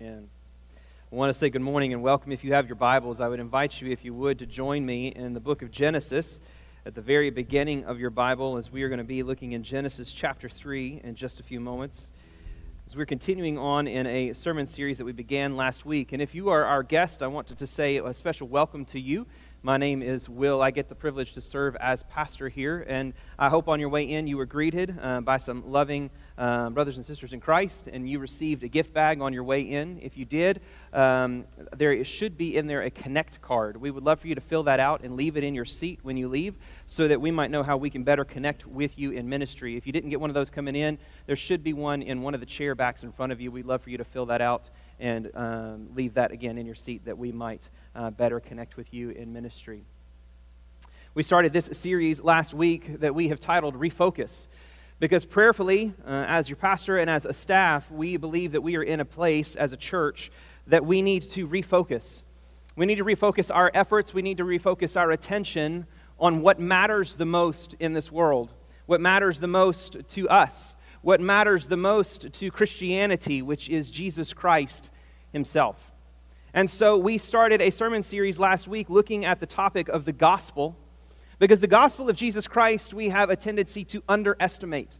And I want to say good morning and welcome. If you have your Bibles, I would invite you, if you would, to join me in the book of Genesis at the very beginning of your Bible as we are going to be looking in Genesis chapter 3 in just a few moments. As we're continuing on in a sermon series that we began last week. And if you are our guest, I wanted to say a special welcome to you. My name is Will. I get the privilege to serve as pastor here. And I hope on your way in you were greeted uh, by some loving um, brothers and sisters in Christ, and you received a gift bag on your way in. If you did, um, there should be in there a connect card. We would love for you to fill that out and leave it in your seat when you leave so that we might know how we can better connect with you in ministry. If you didn't get one of those coming in, there should be one in one of the chair backs in front of you. We'd love for you to fill that out and um, leave that again in your seat that we might uh, better connect with you in ministry. We started this series last week that we have titled Refocus. Because prayerfully, uh, as your pastor and as a staff, we believe that we are in a place as a church that we need to refocus. We need to refocus our efforts, we need to refocus our attention on what matters the most in this world, what matters the most to us, what matters the most to Christianity, which is Jesus Christ Himself. And so we started a sermon series last week looking at the topic of the gospel because the gospel of Jesus Christ, we have a tendency to underestimate.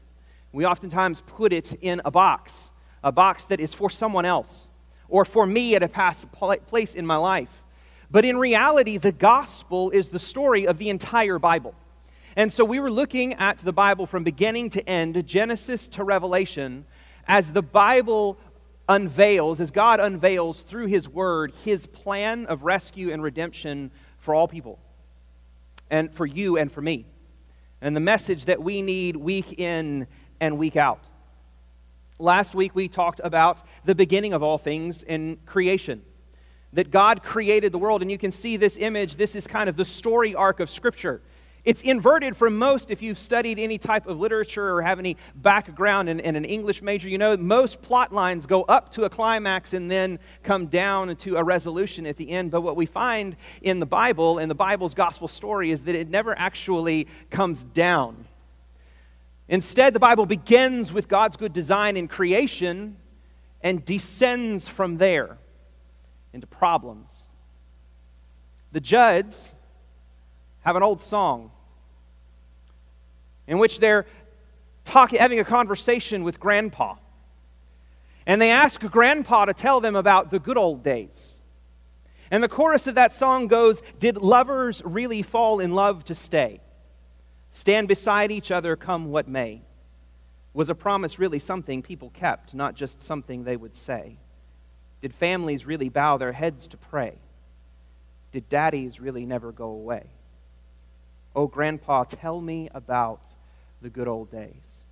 We oftentimes put it in a box, a box that is for someone else or for me at a past place in my life. But in reality, the gospel is the story of the entire Bible. And so we were looking at the Bible from beginning to end, Genesis to Revelation, as the Bible unveils, as God unveils through His Word, His plan of rescue and redemption for all people and for you and for me. And the message that we need week in and week out. Last week we talked about the beginning of all things in creation. That God created the world, and you can see this image. This is kind of the story arc of Scripture. It's inverted from most, if you've studied any type of literature or have any background in, in, an English major, you know most plot lines go up to a climax and then come down to a resolution at the end. But what we find in the Bible, in the Bible's gospel story, is that it never actually comes down. Instead, the Bible begins with God's good design in creation and descends from there into problems. The Judds have an old song in which they're talking, having a conversation with grandpa. And they ask grandpa to tell them about the good old days. And the chorus of that song goes Did lovers really fall in love to stay? Stand beside each other, come what may. Was a promise really something people kept, not just something they would say? Did families really bow their heads to pray? Did daddies really never go away? Oh, Grandpa, tell me about the good old days.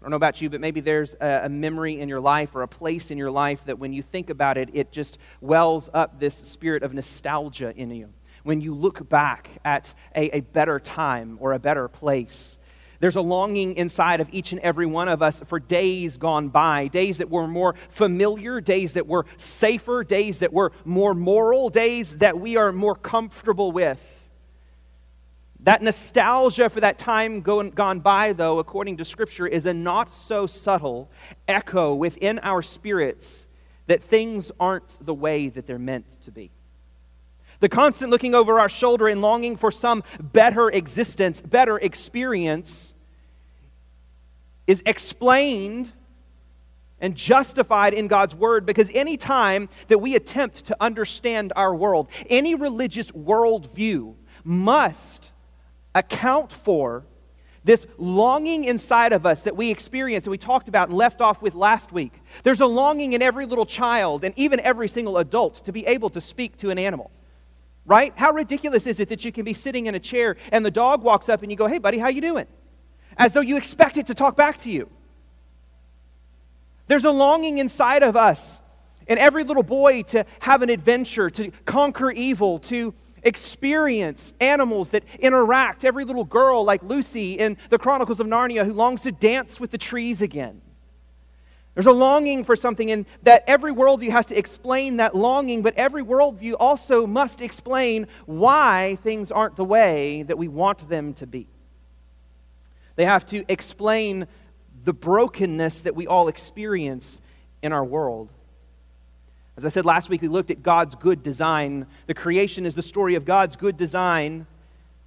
I don't know about you, but maybe there's a, memory in your life or a place in your life that when you think about it, it just wells up this spirit of nostalgia in you. When you look back at a, a better time or a better place, there's a longing inside of each and every one of us for days gone by, days that were more familiar, days that were safer, days that were more moral, days that we are more comfortable with. That nostalgia for that time gone by, though, according to Scripture, is a not so subtle echo within our spirits that things aren't the way that they're meant to be. The constant looking over our shoulder and longing for some better existence, better experience, is explained and justified in God's Word because any time that we attempt to understand our world, any religious worldview must account for this longing inside of us that we experience and we talked about and left off with last week. There's a longing in every little child and even every single adult to be able to speak to an animal. Right? How ridiculous is it that you can be sitting in a chair and the dog walks up and you go, "Hey buddy, how you doing?" As though you expect it to talk back to you. There's a longing inside of us and every little boy to have an adventure, to conquer evil, to experience animals that interact. Every little girl, like Lucy in the Chronicles of Narnia, who longs to dance with the trees again. There's a longing for something, and that every worldview has to explain that longing, but every worldview also must explain why things aren't the way that we want them to be. They have to explain the brokenness that we all experience in our world. As I said last week, we looked at God's good design. The creation is the story of God's good design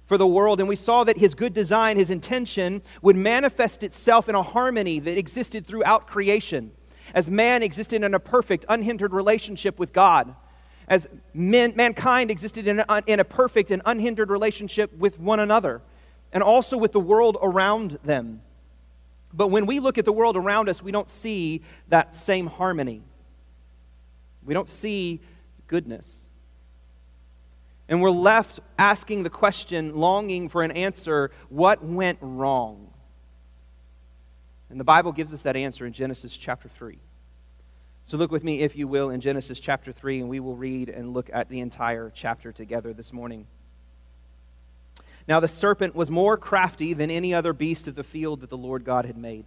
for the world, and we saw that his good design, his intention, would manifest itself in a harmony that existed throughout creation. As man existed in a perfect, unhindered relationship with God, as men, mankind existed in a, in a perfect and unhindered relationship with one another, and also with the world around them. But when we look at the world around us, we don't see that same harmony. We don't see goodness. And we're left asking the question, longing for an answer what went wrong? And the Bible gives us that answer in Genesis chapter 3. So look with me, if you will, in Genesis chapter 3, and we will read and look at the entire chapter together this morning. Now the serpent was more crafty than any other beast of the field that the Lord God had made.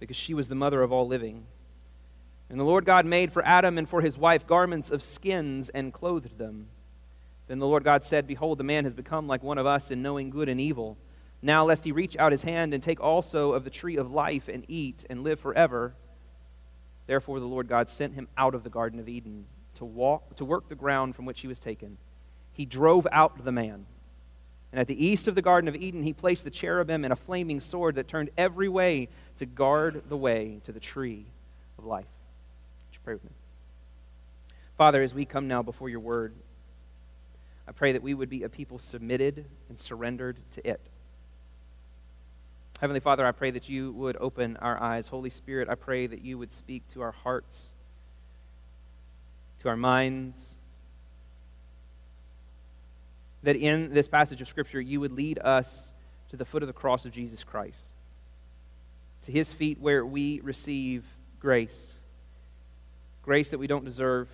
because she was the mother of all living. And the Lord God made for Adam and for his wife garments of skins and clothed them. Then the Lord God said, Behold, the man has become like one of us in knowing good and evil. Now, lest he reach out his hand and take also of the tree of life and eat and live forever. Therefore, the Lord God sent him out of the Garden of Eden to, walk, to work the ground from which he was taken. He drove out the man. And at the east of the Garden of Eden, he placed the cherubim and a flaming sword that turned every way to guard the way to the tree of life. Would you pray with me? Father, as we come now before your word, I pray that we would be a people submitted and surrendered to it. Heavenly Father, I pray that you would open our eyes. Holy Spirit, I pray that you would speak to our hearts, to our minds. That in this passage of Scripture, you would lead us to the foot of the cross of Jesus Christ, to his feet where we receive grace, grace that we don't deserve,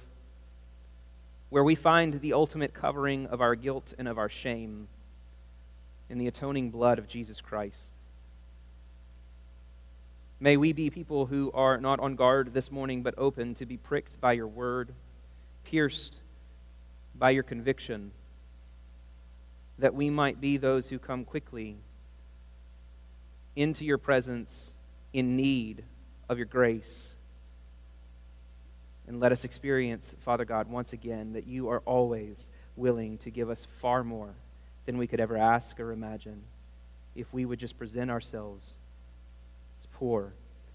where we find the ultimate covering of our guilt and of our shame in the atoning blood of Jesus Christ. May we be people who are not on guard this morning, but open to be pricked by your word, pierced by your conviction, that we might be those who come quickly into your presence in need of your grace and let us experience, Father God, once again, that you are always willing to give us far more than we could ever ask or imagine if we would just present ourselves as poor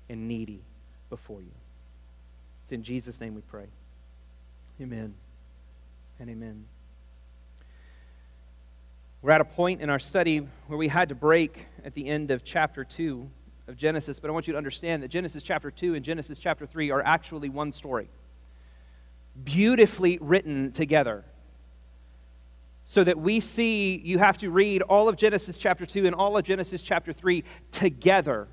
and needy before you. It's in Jesus' name we pray. Amen and amen. We're at a point in our study where we had to break at the end of chapter 2 of Genesis, but I want you to understand that Genesis chapter 2 and Genesis chapter 3 are actually one story, beautifully written together. So that we see you have to read all of Genesis chapter 2 and all of Genesis chapter 3 together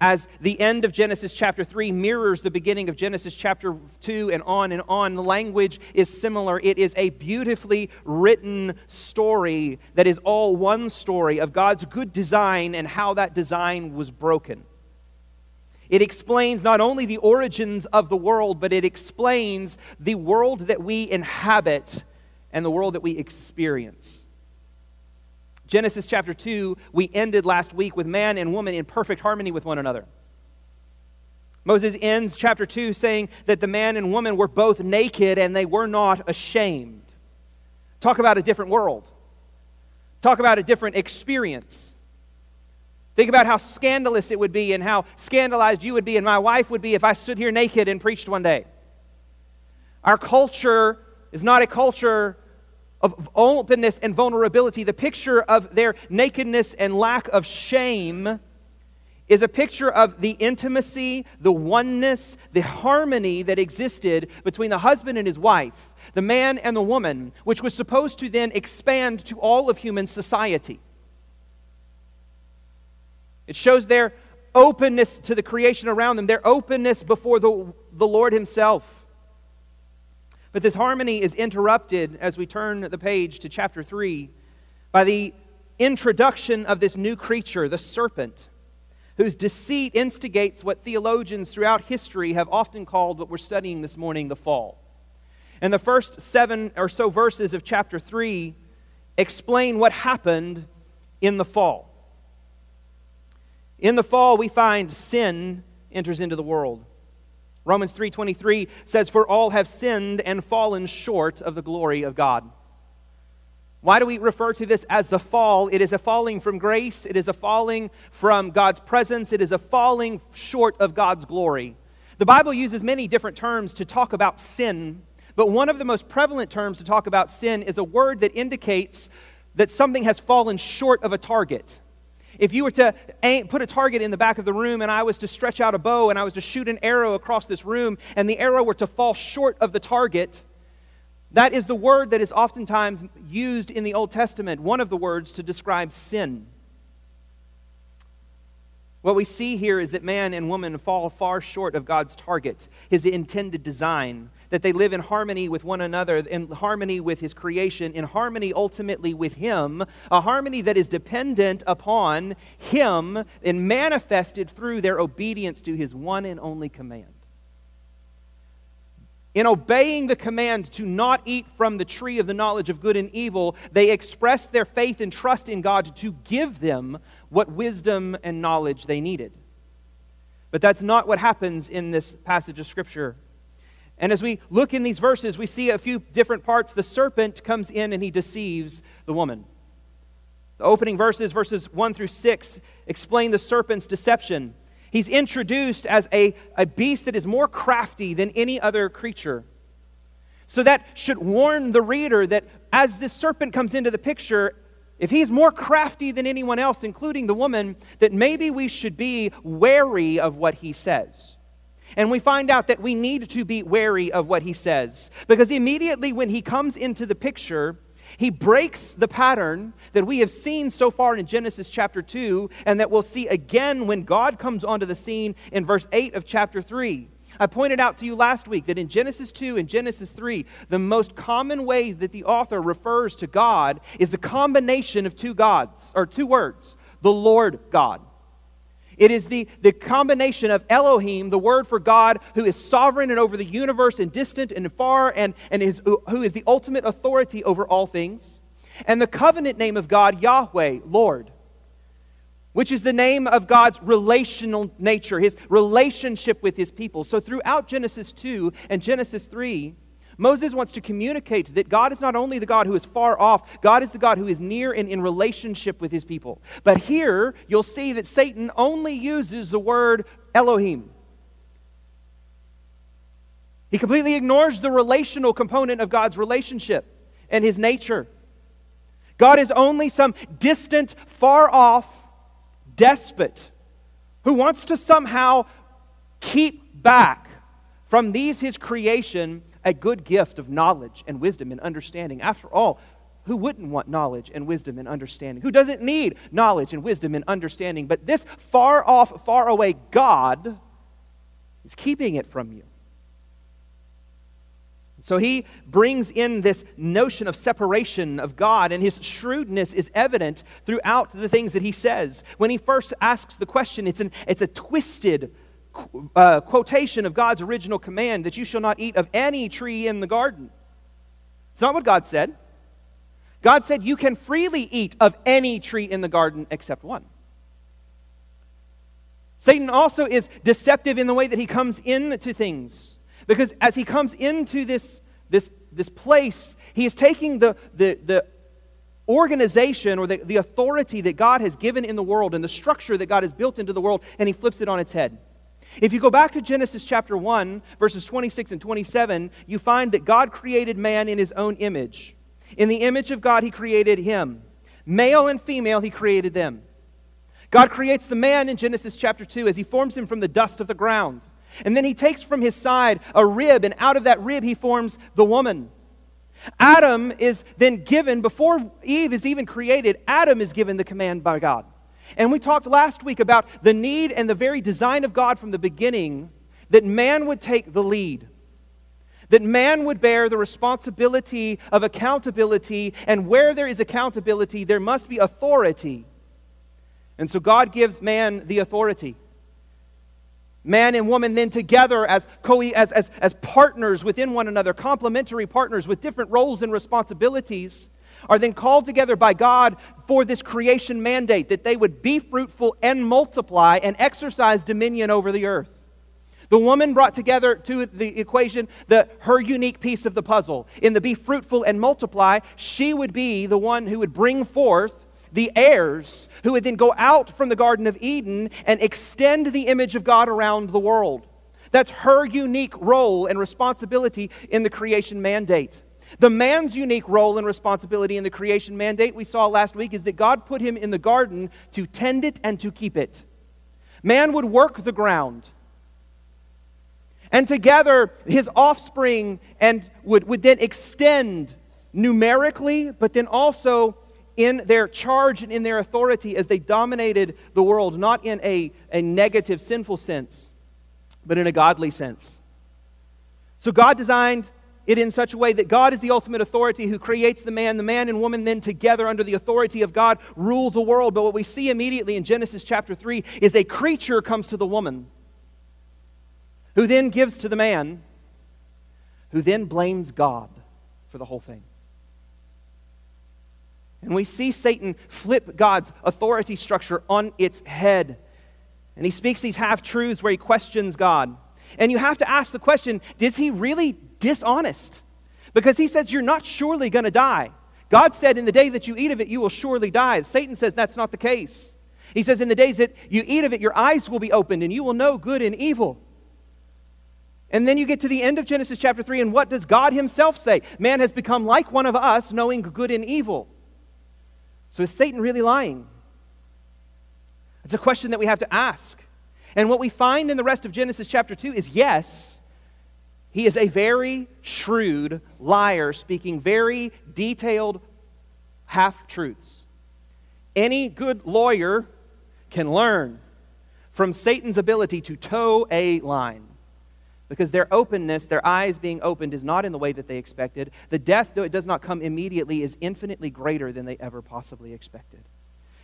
as the end of Genesis chapter 3 mirrors the beginning of Genesis chapter 2 and on and on. The language is similar. It is a beautifully written story that is all one story of God's good design and how that design was broken. It explains not only the origins of the world, but it explains the world that we inhabit and the world that we experience. Genesis chapter 2, we ended last week with man and woman in perfect harmony with one another. Moses ends chapter 2 saying that the man and woman were both naked and they were not ashamed. Talk about a different world. Talk about a different experience. Think about how scandalous it would be and how scandalized you would be and my wife would be if I stood here naked and preached one day. Our culture is not a culture of openness and vulnerability, the picture of their nakedness and lack of shame is a picture of the intimacy, the oneness, the harmony that existed between the husband and his wife, the man and the woman, which was supposed to then expand to all of human society. It shows their openness to the creation around them, their openness before the, the Lord Himself. But this harmony is interrupted as we turn the page to chapter 3 by the introduction of this new creature, the serpent, whose deceit instigates what theologians throughout history have often called what we're studying this morning the fall. And the first seven or so verses of chapter 3 explain what happened in the fall. In the fall, we find sin enters into the world. Romans 3:23 says for all have sinned and fallen short of the glory of God. Why do we refer to this as the fall? It is a falling from grace, it is a falling from God's presence, it is a falling short of God's glory. The Bible uses many different terms to talk about sin, but one of the most prevalent terms to talk about sin is a word that indicates that something has fallen short of a target. If you were to aim, put a target in the back of the room and I was to stretch out a bow and I was to shoot an arrow across this room and the arrow were to fall short of the target, that is the word that is oftentimes used in the Old Testament, one of the words to describe sin. What we see here is that man and woman fall far short of God's target, his intended design that they live in harmony with one another, in harmony with his creation, in harmony ultimately with him, a harmony that is dependent upon him and manifested through their obedience to his one and only command. In obeying the command to not eat from the tree of the knowledge of good and evil, they expressed their faith and trust in God to give them what wisdom and knowledge they needed. But that's not what happens in this passage of Scripture and as we look in these verses, we see a few different parts. The serpent comes in and he deceives the woman. The opening verses, verses 1 through 6, explain the serpent's deception. He's introduced as a, a beast that is more crafty than any other creature. So that should warn the reader that as this serpent comes into the picture, if he's more crafty than anyone else, including the woman, that maybe we should be wary of what he says. And we find out that we need to be wary of what he says. Because immediately when he comes into the picture, he breaks the pattern that we have seen so far in Genesis chapter 2, and that we'll see again when God comes onto the scene in verse 8 of chapter 3. I pointed out to you last week that in Genesis 2 and Genesis 3, the most common way that the author refers to God is the combination of two gods, or two words the Lord God. It is the, the combination of Elohim, the word for God, who is sovereign and over the universe and distant and far and, and is, who is the ultimate authority over all things, and the covenant name of God, Yahweh, Lord, which is the name of God's relational nature, his relationship with his people. So throughout Genesis 2 and Genesis 3, Moses wants to communicate that God is not only the God who is far off, God is the God who is near and in relationship with his people. But here, you'll see that Satan only uses the word Elohim. He completely ignores the relational component of God's relationship and his nature. God is only some distant, far off despot who wants to somehow keep back from these, his creation, a good gift of knowledge and wisdom and understanding. After all, who wouldn't want knowledge and wisdom and understanding? Who doesn't need knowledge and wisdom and understanding? But this far off, far away God is keeping it from you. So he brings in this notion of separation of God, and his shrewdness is evident throughout the things that he says. When he first asks the question, it's, an, it's a twisted uh, quotation of God's original command that you shall not eat of any tree in the garden. It's not what God said. God said you can freely eat of any tree in the garden except one. Satan also is deceptive in the way that he comes into things. Because as he comes into this, this, this place, he is taking the, the, the organization or the, the authority that God has given in the world and the structure that God has built into the world, and he flips it on its head. If you go back to Genesis chapter 1, verses 26 and 27, you find that God created man in his own image. In the image of God, he created him. Male and female, he created them. God creates the man in Genesis chapter 2 as he forms him from the dust of the ground. And then he takes from his side a rib, and out of that rib, he forms the woman. Adam is then given, before Eve is even created, Adam is given the command by God. And we talked last week about the need and the very design of God from the beginning that man would take the lead, that man would bear the responsibility of accountability, and where there is accountability, there must be authority. And so God gives man the authority. Man and woman then together as, co- as, as, as partners within one another, complementary partners with different roles and responsibilities are then called together by God for this creation mandate that they would be fruitful and multiply and exercise dominion over the earth. The woman brought together to the equation the, her unique piece of the puzzle. In the be fruitful and multiply, she would be the one who would bring forth the heirs who would then go out from the Garden of Eden and extend the image of God around the world. That's her unique role and responsibility in the creation mandate. The man's unique role and responsibility in the creation mandate we saw last week is that God put him in the garden to tend it and to keep it. Man would work the ground. And together, his offspring and would, would then extend numerically, but then also in their charge and in their authority as they dominated the world, not in a, a negative, sinful sense, but in a godly sense. So God designed it in such a way that God is the ultimate authority who creates the man. The man and woman then together under the authority of God rule the world. But what we see immediately in Genesis chapter 3 is a creature comes to the woman who then gives to the man who then blames God for the whole thing. And we see Satan flip God's authority structure on its head. And he speaks these half truths where he questions God. And you have to ask the question does he really dishonest because he says, You're not surely going to die. God said, In the day that you eat of it, you will surely die. Satan says that's not the case. He says, In the days that you eat of it, your eyes will be opened and you will know good and evil. And then you get to the end of Genesis chapter 3, and what does God Himself say? Man has become like one of us, knowing good and evil. So is Satan really lying? It's a question that we have to ask. And what we find in the rest of Genesis chapter 2 is yes, he is a very shrewd liar, speaking very detailed half truths. Any good lawyer can learn from Satan's ability to toe a line. Because their openness, their eyes being opened, is not in the way that they expected. The death, though it does not come immediately, is infinitely greater than they ever possibly expected.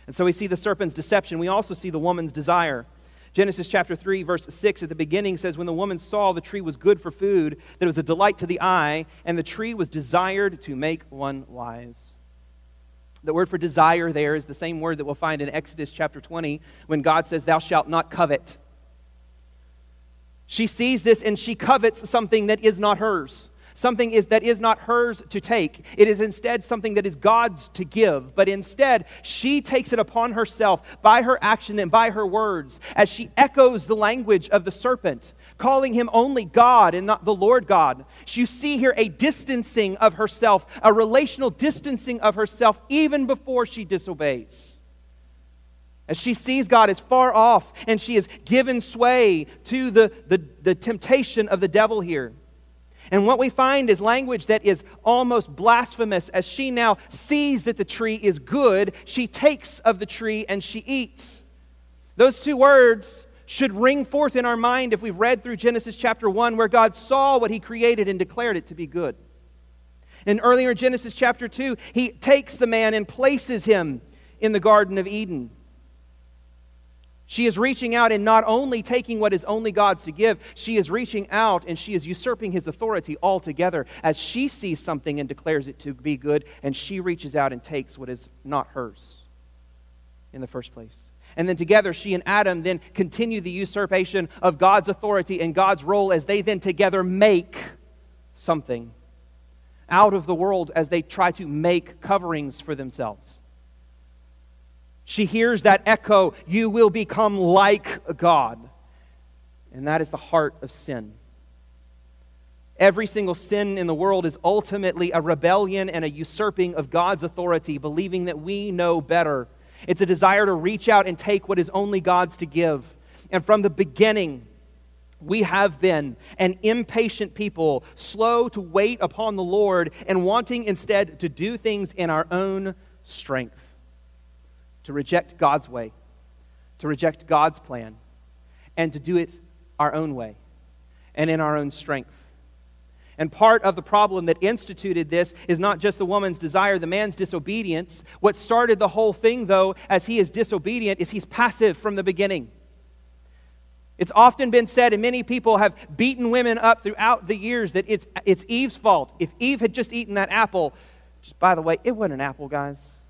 And so we see the serpent's deception. We also see the woman's desire. Genesis chapter 3, verse 6 at the beginning says, When the woman saw the tree was good for food, that it was a delight to the eye, and the tree was desired to make one wise. The word for desire there is the same word that we'll find in Exodus chapter 20 when God says, Thou shalt not covet. She sees this and she covets something that is not hers, something is, that is not hers to take. It is instead something that is God's to give. But instead, she takes it upon herself by her action and by her words as she echoes the language of the serpent, calling him only God and not the Lord God. You see here a distancing of herself, a relational distancing of herself even before she disobeys. As she sees God as far off and she is given sway to the, the, the temptation of the devil here. And what we find is language that is almost blasphemous. As she now sees that the tree is good, she takes of the tree and she eats. Those two words should ring forth in our mind if we've read through Genesis chapter 1, where God saw what he created and declared it to be good. And earlier in Genesis chapter 2, he takes the man and places him in the Garden of Eden. She is reaching out and not only taking what is only God's to give, she is reaching out and she is usurping his authority altogether as she sees something and declares it to be good, and she reaches out and takes what is not hers in the first place. And then together, she and Adam then continue the usurpation of God's authority and God's role as they then together make something out of the world as they try to make coverings for themselves. She hears that echo, you will become like God. And that is the heart of sin. Every single sin in the world is ultimately a rebellion and a usurping of God's authority, believing that we know better. It's a desire to reach out and take what is only God's to give. And from the beginning, we have been an impatient people, slow to wait upon the Lord and wanting instead to do things in our own strength to reject God's way, to reject God's plan, and to do it our own way and in our own strength. And part of the problem that instituted this is not just the woman's desire, the man's disobedience. What started the whole thing, though, as he is disobedient, is he's passive from the beginning. It's often been said, and many people have beaten women up throughout the years, that it's, it's Eve's fault. If Eve had just eaten that apple, just by the way, it wasn't an apple, guys.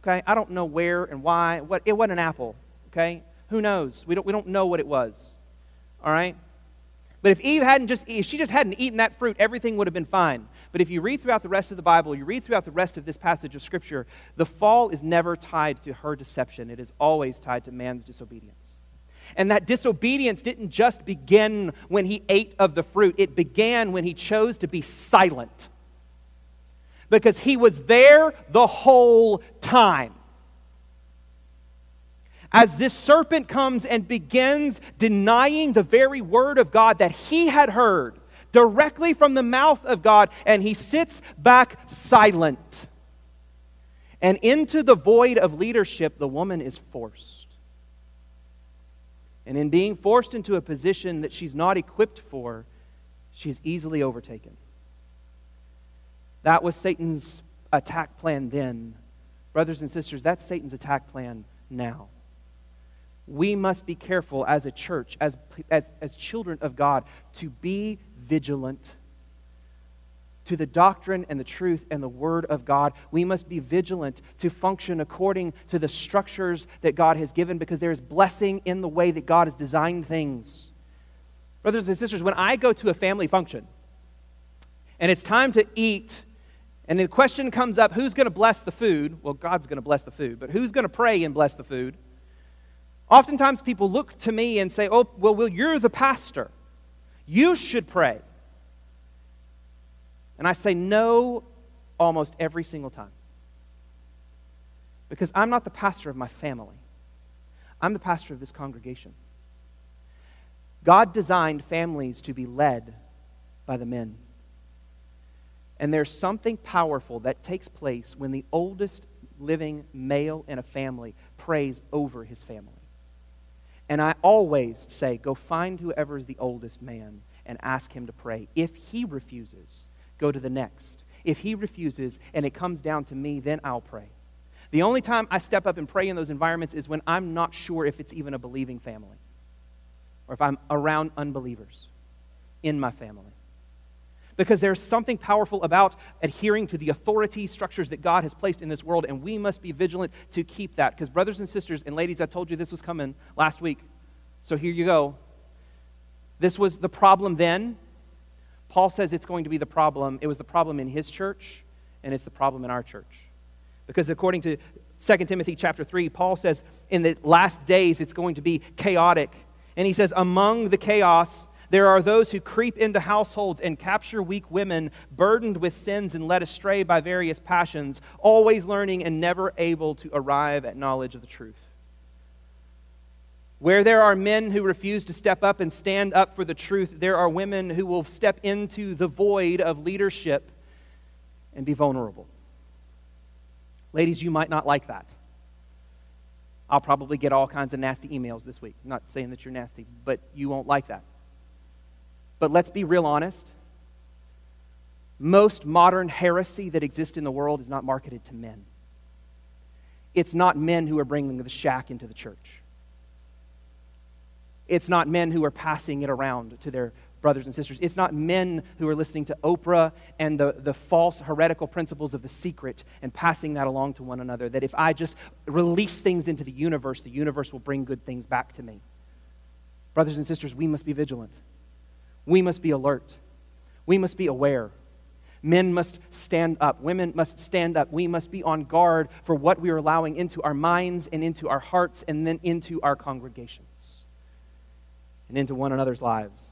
Okay? I don't know where and why. What, it wasn't an apple. Okay? Who knows? We don't, we don't know what it was. All right? But if Eve hadn't just, if she just hadn't eaten that fruit, everything would have been fine. But if you read throughout the rest of the Bible, you read throughout the rest of this passage of Scripture, the fall is never tied to her deception. It is always tied to man's disobedience. And that disobedience didn't just begin when he ate of the fruit, it began when he chose to be silent because he was there the whole time. As this serpent comes and begins denying the very word of God that he had heard directly from the mouth of God, and he sits back silent. And into the void of leadership, the woman is forced. And in being forced into a position that she's not equipped for, she's easily overtaken. That was Satan's attack plan then. Brothers and sisters, that's Satan's attack plan now. We must be careful as a church, as, as, as children of God, to be vigilant to the doctrine and the truth and the word of God. We must be vigilant to function according to the structures that God has given because there is blessing in the way that God has designed things. Brothers and sisters, when I go to a family function and it's time to eat and the question comes up who's going to bless the food? Well, God's going to bless the food, but who's going to pray and bless the food? Oftentimes people look to me and say, Oh, well, well, you're the pastor. You should pray. And I say no almost every single time. Because I'm not the pastor of my family, I'm the pastor of this congregation. God designed families to be led by the men. And there's something powerful that takes place when the oldest living male in a family prays over his family. And I always say, go find whoever is the oldest man and ask him to pray. If he refuses, go to the next. If he refuses and it comes down to me, then I'll pray. The only time I step up and pray in those environments is when I'm not sure if it's even a believing family or if I'm around unbelievers in my family because there's something powerful about adhering to the authority structures that God has placed in this world, and we must be vigilant to keep that. Because, brothers and sisters, and ladies, I told you this was coming last week. So here you go. This was the problem then. Paul says it's going to be the problem. It was the problem in his church, and it's the problem in our church. Because according to 2 Timothy chapter 3, Paul says in the last days it's going to be chaotic. And he says, among the chaos, there are those who creep into households and capture weak women, burdened with sins and led astray by various passions, always learning and never able to arrive at knowledge of the truth. Where there are men who refuse to step up and stand up for the truth, there are women who will step into the void of leadership and be vulnerable. Ladies, you might not like that. I'll probably get all kinds of nasty emails this week. Not saying that you're nasty, but you won't like that. But let's be real honest. Most modern heresy that exists in the world is not marketed to men. It's not men who are bringing the shack into the church. It's not men who are passing it around to their brothers and sisters. It's not men who are listening to Oprah and the, the false heretical principles of the secret and passing that along to one another. That if I just release things into the universe, the universe will bring good things back to me. Brothers and sisters, we must be vigilant. We must be alert. We must be aware. Men must stand up. Women must stand up. We must be on guard for what we are allowing into our minds and into our hearts and then into our congregations and into one another's lives.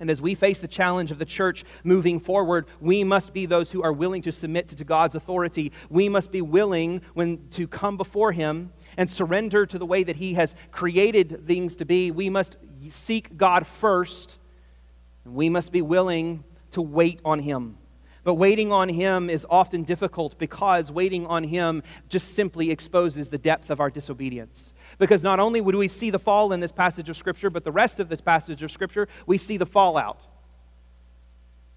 And as we face the challenge of the church moving forward, we must be those who are willing to submit to God's authority. We must be willing when to come before him and surrender to the way that he has created things to be. We must seek God first. We must be willing to wait on him. But waiting on him is often difficult because waiting on him just simply exposes the depth of our disobedience. Because not only would we see the fall in this passage of Scripture, but the rest of this passage of Scripture, we see the fallout.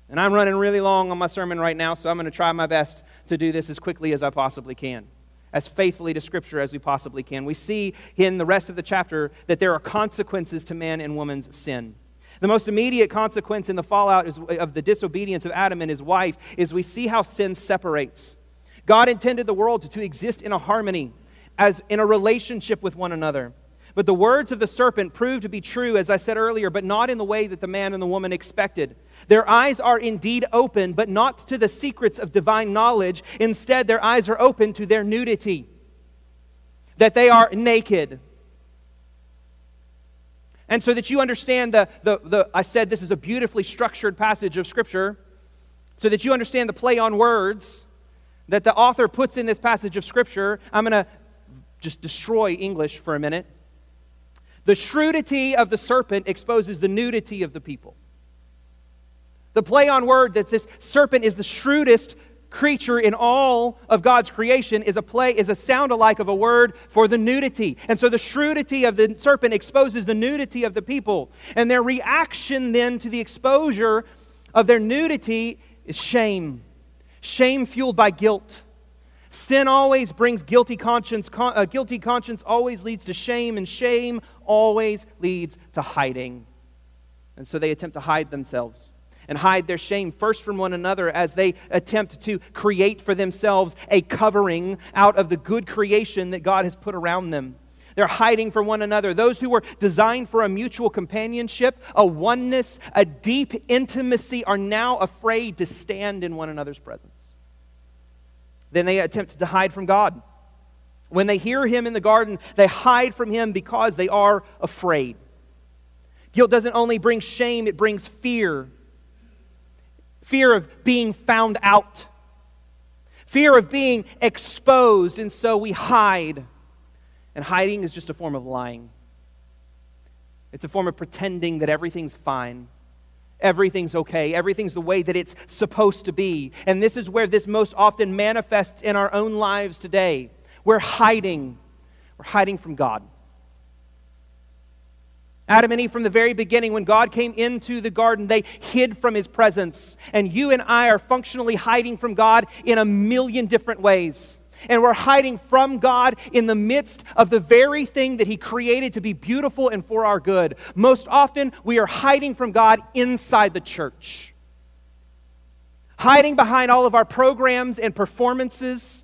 And I'm running really long on my sermon right now, so I'm going to try my best to do this as quickly as I possibly can, as faithfully to Scripture as we possibly can. We see in the rest of the chapter that there are consequences to man and woman's sin. The most immediate consequence in the fallout of the disobedience of Adam and his wife is we see how sin separates. God intended the world to, to exist in a harmony as in a relationship with one another. But the words of the serpent prove to be true, as I said earlier, but not in the way that the man and the woman expected. Their eyes are indeed open, but not to the secrets of divine knowledge. Instead, their eyes are open to their nudity, that they are naked. And so that you understand the, the, the, I said this is a beautifully structured passage of Scripture, so that you understand the play on words that the author puts in this passage of Scripture, I'm going to just destroy English for a minute. The shrewdity of the serpent exposes the nudity of the people. The play on word that this serpent is the shrewdest creature in all of God's creation is a play is a sound alike of a word for the nudity. And so the shrewdity of the serpent exposes the nudity of the people. And their reaction then to the exposure of their nudity is shame. Shame fueled by guilt. Sin always brings guilty conscience. Con- uh, guilty conscience always leads to shame, and shame always leads to hiding. And so they attempt to hide themselves and hide their shame first from one another as they attempt to create for themselves a covering out of the good creation that God has put around them. They're hiding from one another. Those who were designed for a mutual companionship, a oneness, a deep intimacy, are now afraid to stand in one another's presence. Then they attempt to hide from God. When they hear him in the garden, they hide from him because they are afraid. Guilt doesn't only bring shame, it brings fear fear of being found out, fear of being exposed, and so we hide. And hiding is just a form of lying, it's a form of pretending that everything's fine everything's okay, everything's the way that it's supposed to be. And this is where this most often manifests in our own lives today. We're hiding, we're hiding from God. Adam and Eve, from the very beginning, when God came into the garden, they hid from his presence. And you and I are functionally hiding from God in a million different ways. And we're hiding from God in the midst of the very thing that He created to be beautiful and for our good. Most often, we are hiding from God inside the church, hiding behind all of our programs and performances,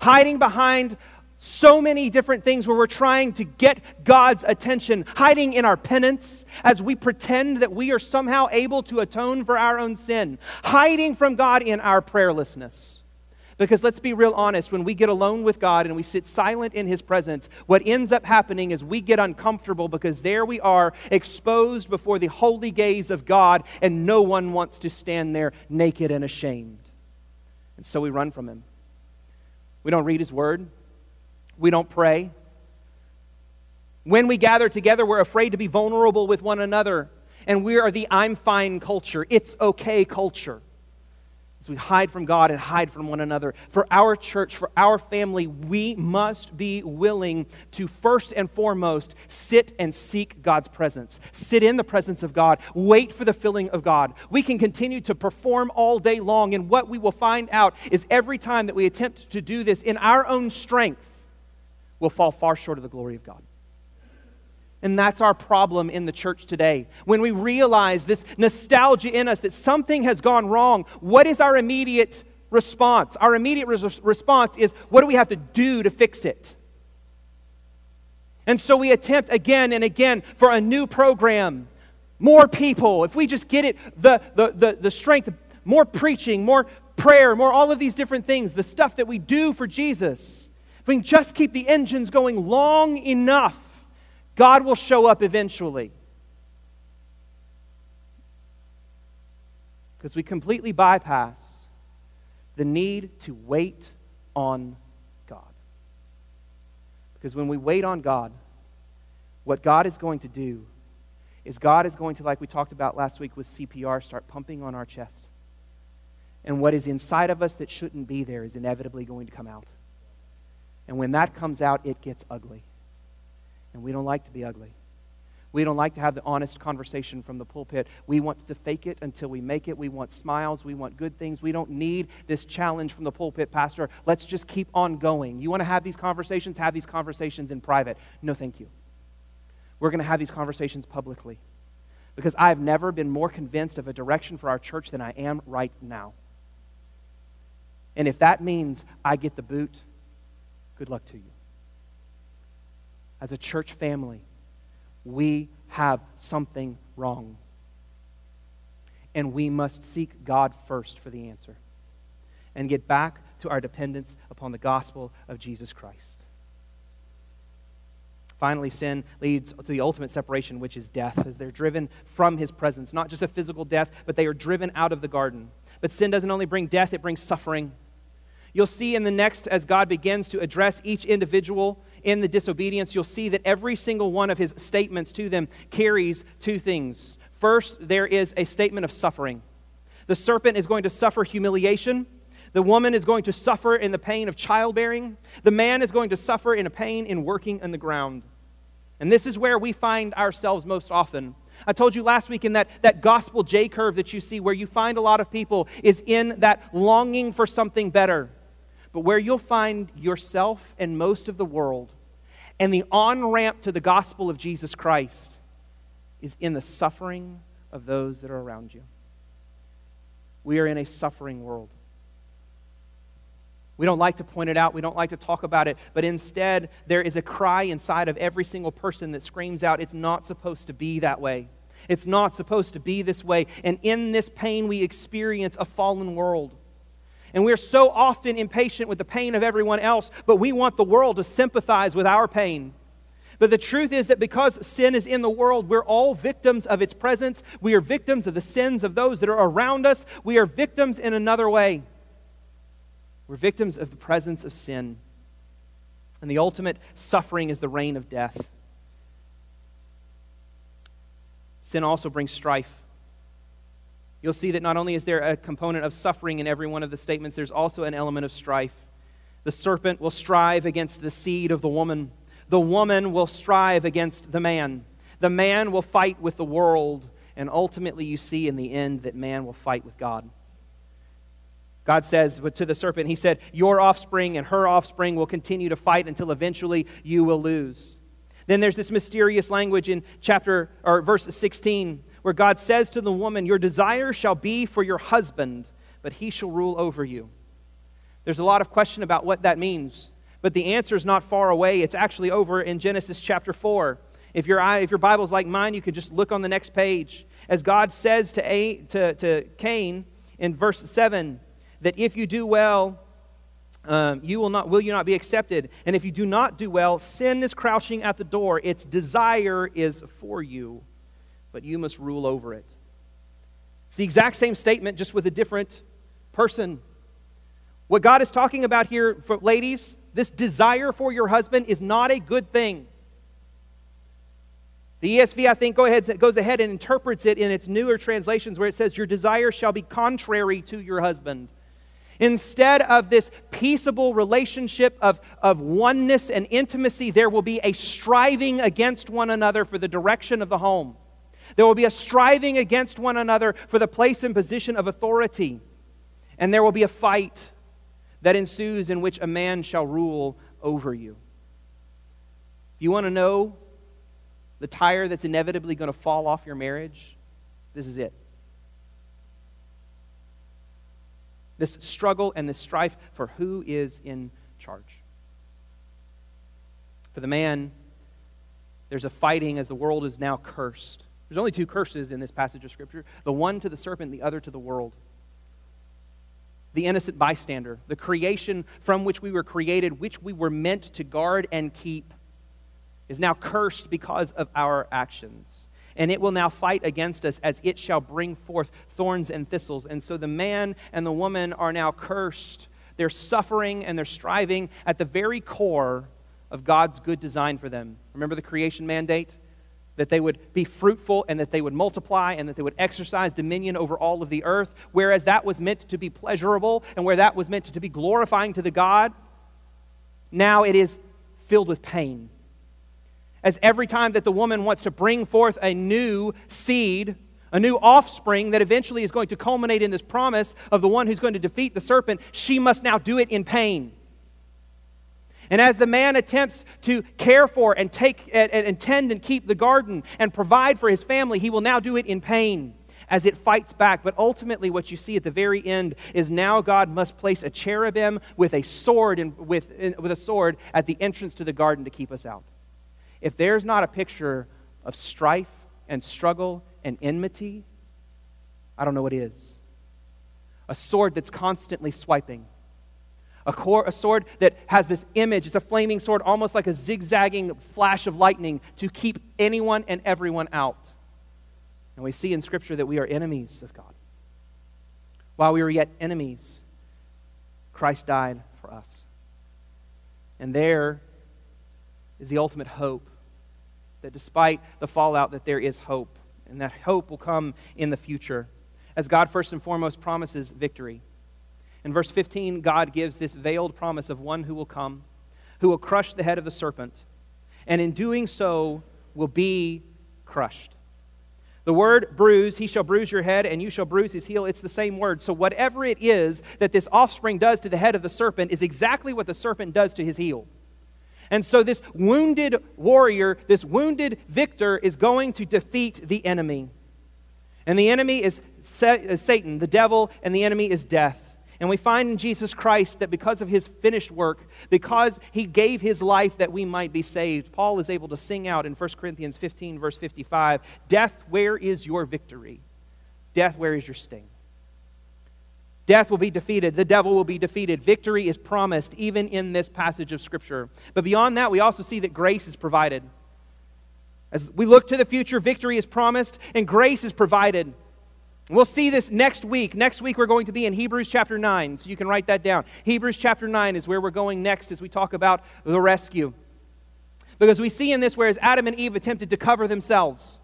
hiding behind so many different things where we're trying to get God's attention, hiding in our penance as we pretend that we are somehow able to atone for our own sin, hiding from God in our prayerlessness. Because let's be real honest, when we get alone with God and we sit silent in His presence, what ends up happening is we get uncomfortable because there we are, exposed before the holy gaze of God, and no one wants to stand there naked and ashamed. And so we run from Him. We don't read His Word, we don't pray. When we gather together, we're afraid to be vulnerable with one another. And we are the I'm fine culture, it's okay culture. As we hide from God and hide from one another. For our church, for our family, we must be willing to first and foremost sit and seek God's presence. Sit in the presence of God. Wait for the filling of God. We can continue to perform all day long, and what we will find out is every time that we attempt to do this in our own strength, will fall far short of the glory of God. And that's our problem in the church today. When we realize this nostalgia in us that something has gone wrong, what is our immediate response? Our immediate res- response is what do we have to do to fix it? And so we attempt again and again for a new program, more people. If we just get it, the, the, the, the strength, more preaching, more prayer, more all of these different things, the stuff that we do for Jesus if we can just keep the engines going long enough, God will show up eventually. Because we completely bypass the need to wait on God. Because when we wait on God, what God is going to do is God is going to, like we talked about last week with CPR, start pumping on our chest. And what is inside of us that shouldn't be there is inevitably going to come out. And when that comes out, it gets ugly. And we don't like to be ugly. We don't like to have the honest conversation from the pulpit. We want to fake it until we make it. We want smiles. We want good things. We don't need this challenge from the pulpit, Pastor. Let's just keep on going. You want to have these conversations? Have these conversations in private. No, thank you. We're going to have these conversations publicly because I have never been more convinced of a direction for our church than I am right now. And if that means I get the boot, good luck to you. As a church family, we have something wrong. And we must seek God first for the answer and get back to our dependence upon the gospel of Jesus Christ. Finally, sin leads to the ultimate separation, which is death, as they're driven from his presence. Not just a physical death, but they are driven out of the garden. But sin doesn't only bring death, it brings suffering. You'll see in the next, as God begins to address each individual in the disobedience, you'll see that every single one of his statements to them carries two things. First, there is a statement of suffering. The serpent is going to suffer humiliation. The woman is going to suffer in the pain of childbearing. The man is going to suffer in a pain in working in the ground. And this is where we find ourselves most often. I told you last week in that, that gospel J curve that you see, where you find a lot of people, is in that longing for something better. But where you'll find yourself and most of the world and the on ramp to the gospel of Jesus Christ is in the suffering of those that are around you. We are in a suffering world. We don't like to point it out. We don't like to talk about it. But instead, there is a cry inside of every single person that screams out, It's not supposed to be that way. It's not supposed to be this way. And in this pain, we experience a fallen world. And we're so often impatient with the pain of everyone else, but we want the world to sympathize with our pain. But the truth is that because sin is in the world, we're all victims of its presence. We are victims of the sins of those that are around us. We are victims in another way. We're victims of the presence of sin. And the ultimate suffering is the reign of death. Sin also brings strife. You'll see that not only is there a component of suffering in every one of the statements, there's also an element of strife. The serpent will strive against the seed of the woman, the woman will strive against the man, the man will fight with the world, and ultimately, you see in the end that man will fight with God. God says to the serpent, He said, Your offspring and her offspring will continue to fight until eventually you will lose. Then there's this mysterious language in chapter or verse 16 where God says to the woman, Your desire shall be for your husband, but he shall rule over you. There's a lot of question about what that means. But the answer is not far away. It's actually over in Genesis chapter 4. If your, if your Bible's like mine, you can just look on the next page. As God says to, A, to, to Cain in verse 7 that if you do well, um, you will not will you not be accepted and if you do not do well sin is crouching at the door its desire is for you but you must rule over it it's the exact same statement just with a different person what god is talking about here for ladies this desire for your husband is not a good thing the ESV, I think, go ahead, goes ahead and interprets it in its newer translations where it says, Your desire shall be contrary to your husband. Instead of this peaceable relationship of, of oneness and intimacy, there will be a striving against one another for the direction of the home. There will be a striving against one another for the place and position of authority. And there will be a fight that ensues in which a man shall rule over you. If you want to know the tire that's inevitably going to fall off your marriage, this is it. This struggle and this strife for who is in charge. For the man, there's a fighting as the world is now cursed. There's only two curses in this passage of Scripture the one to the serpent, the other to the world. The innocent bystander, the creation from which we were created, which we were meant to guard and keep is now cursed because of our actions. And it will now fight against us as it shall bring forth thorns and thistles. And so the man and the woman are now cursed. They're suffering and they're striving at the very core of God's good design for them. Remember the creation mandate? That they would be fruitful and that they would multiply and that they would exercise dominion over all of the earth. Whereas that was meant to be pleasurable and where that was meant to be glorifying to the God, now it is filled with pain as every time that the woman wants to bring forth a new seed, a new offspring that eventually is going to culminate in this promise of the one who's going to defeat the serpent, she must now do it in pain. And as the man attempts to care for and take and, and tend and keep the garden and provide for his family, he will now do it in pain as it fights back. But ultimately, what you see at the very end is now God must place a cherubim with a sword and with, with a sword at the entrance to the garden to keep us out. If there's not a picture of strife and struggle and enmity, I don't know what is. A sword that's constantly swiping. A, a, sword that has this image. It's a flaming sword, almost like a zigzagging flash of lightning to keep anyone and everyone out. And we see in Scripture that we are enemies of God. While we were yet enemies, Christ died for us. And there is the ultimate hope. That despite the fallout, that there is hope. And that hope will come in the future. As God first and foremost promises victory. In verse 15, God gives this veiled promise of one who will come, who will crush the head of the serpent, and in doing so will be crushed. The word bruise, he shall bruise your head, and you shall bruise his heel. It's the same word. So, whatever it is that this offspring does to the head of the serpent is exactly what the serpent does to his heel. And so, this wounded warrior, this wounded victor, is going to defeat the enemy. And the enemy is uh, Satan, the devil, and the enemy is death. And we find in Jesus Christ that because of his finished work, because he gave his life that we might be saved, Paul is able to sing out in 1 Corinthians 15, verse 55 Death, where is your victory? Death, where is your sting? Death will be defeated. The devil will be defeated. Victory is promised even in this passage of Scripture. But beyond that, we also see that grace is provided. As we look to the future, victory is promised and grace is provided. We'll see this next week. Next week, we're going to be in Hebrews chapter 9, so you can write that down. Hebrews chapter 9 is where we're going next as we talk about the rescue. Because we see in this whereas Adam and Eve attempted to cover themselves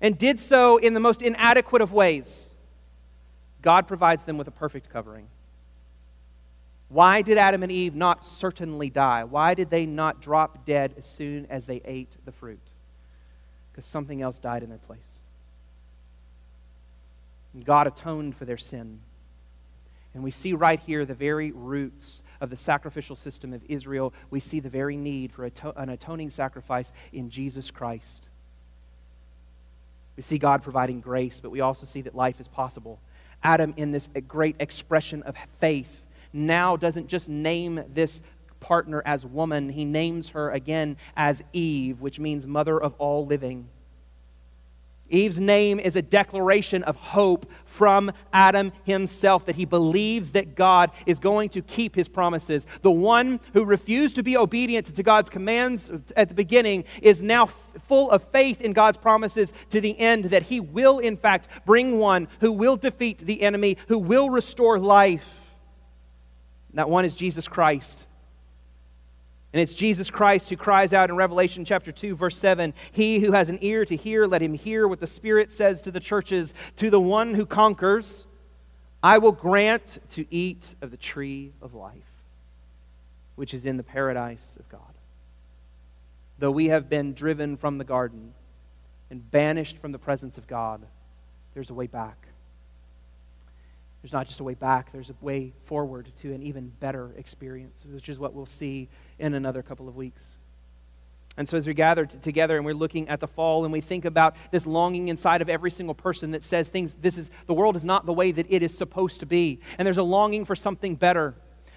and did so in the most inadequate of ways. God provides them with a perfect covering. Why did Adam and Eve not certainly die? Why did they not drop dead as soon as they ate the fruit? Because something else died in their place. And God atoned for their sin. And we see right here the very roots of the sacrificial system of Israel. We see the very need for an atoning sacrifice in Jesus Christ. We see God providing grace, but we also see that life is possible Adam, in this great expression of faith, now doesn't just name this partner as woman, he names her again as Eve, which means mother of all living. Eve's name is a declaration of hope from Adam himself that he believes that God is going to keep his promises. The one who refused to be obedient to God's commands at the beginning is now full of faith in God's promises to the end that he will, in fact, bring one who will defeat the enemy, who will restore life. that one is Jesus Christ. And it's Jesus Christ who cries out in Revelation chapter 2, verse 7 He who has an ear to hear, let him hear what the Spirit says to the churches. To the one who conquers, I will grant to eat of the tree of life, which is in the paradise of God. Though we have been driven from the garden and banished from the presence of God, there's a way back. There's not just a way back, there's a way forward to an even better experience, which is what we'll see in another couple of weeks. And so, as we gather t- together and we're looking at the fall and we think about this longing inside of every single person that says things, this is, the world is not the way that it is supposed to be. And there's a longing for something better.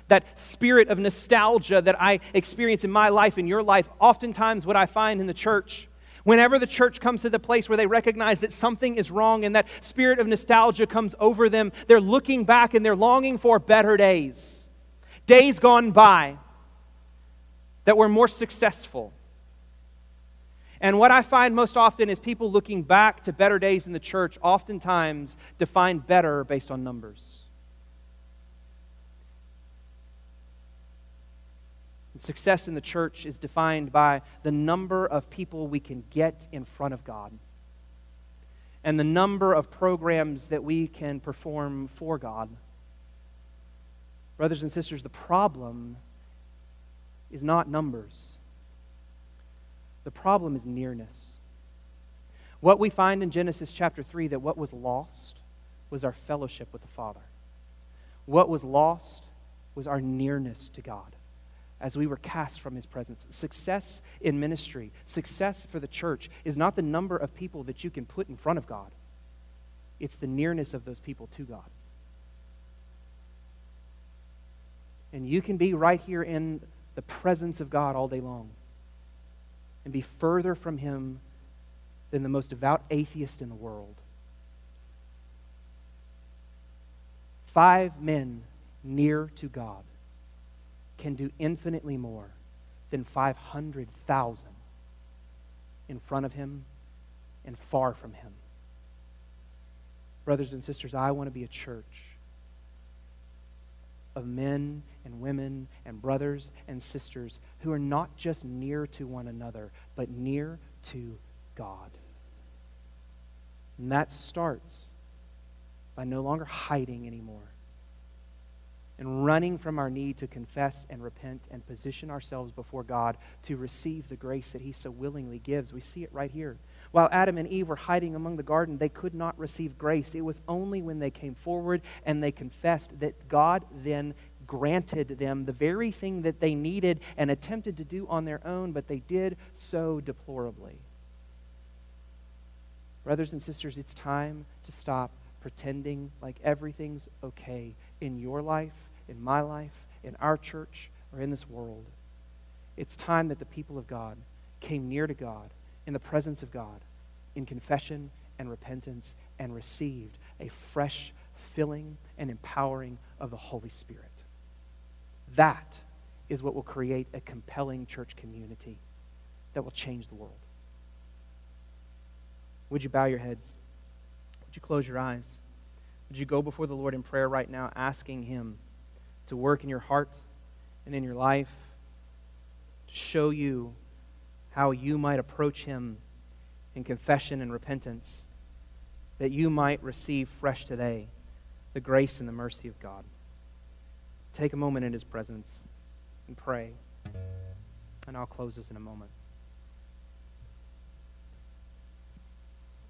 That spirit of nostalgia that I experience in my life, in your life, oftentimes what I find in the church Whenever the church comes to the place where they recognize that something is wrong and that spirit of nostalgia comes over them, they're looking back and they're longing for better days. Days gone by that we're more successful. And what I find most often is people looking back to better days in the church oftentimes define better based on numbers. And success in the church is defined by the number of people we can get in front of God and the number of programs that we can perform for God. Brothers and sisters, the problem is not numbers, the problem is nearness. What we find in Genesis chapter 3 that what was lost was our fellowship with the Father. What was lost was our nearness to God as we were cast from his presence. Success in ministry, success for the church is not the number of people that you can put in front of God, it's the nearness of those people to God. And you can be right here in the presence of God all day long and be further from him than the most devout atheist in the world. Five men near to God can do infinitely more than 500,000 in front of him and far from him. Brothers and sisters, I want to be a church of men and women and brothers and sisters who are not just near to one another, but near to God. And that starts by no longer hiding anymore and running from our need to confess and repent and position ourselves before God to receive the grace that He so willingly gives. We see it right here. While Adam and Eve were hiding among the garden, they could not receive grace. It was only when they came forward and they confessed that God then granted them the very thing that they needed and attempted to do on their own, but they did so deplorably. Brothers and sisters, it's time to stop pretending like everything's okay in your life in my life, in our church, or in this world. It's time that the people of God came near to God in the presence of God in confession and repentance and received a fresh filling and empowering of the Holy Spirit. That is what will create a compelling church community that will change the world. Would you bow your heads? Would you close your eyes? Would you go before the Lord in prayer right now, asking Him? to work in your heart and in your life, to show you how you might approach Him in confession and repentance, that you might receive fresh today the grace and the mercy of God. Take a moment in His presence and pray, and I'll close this in a moment.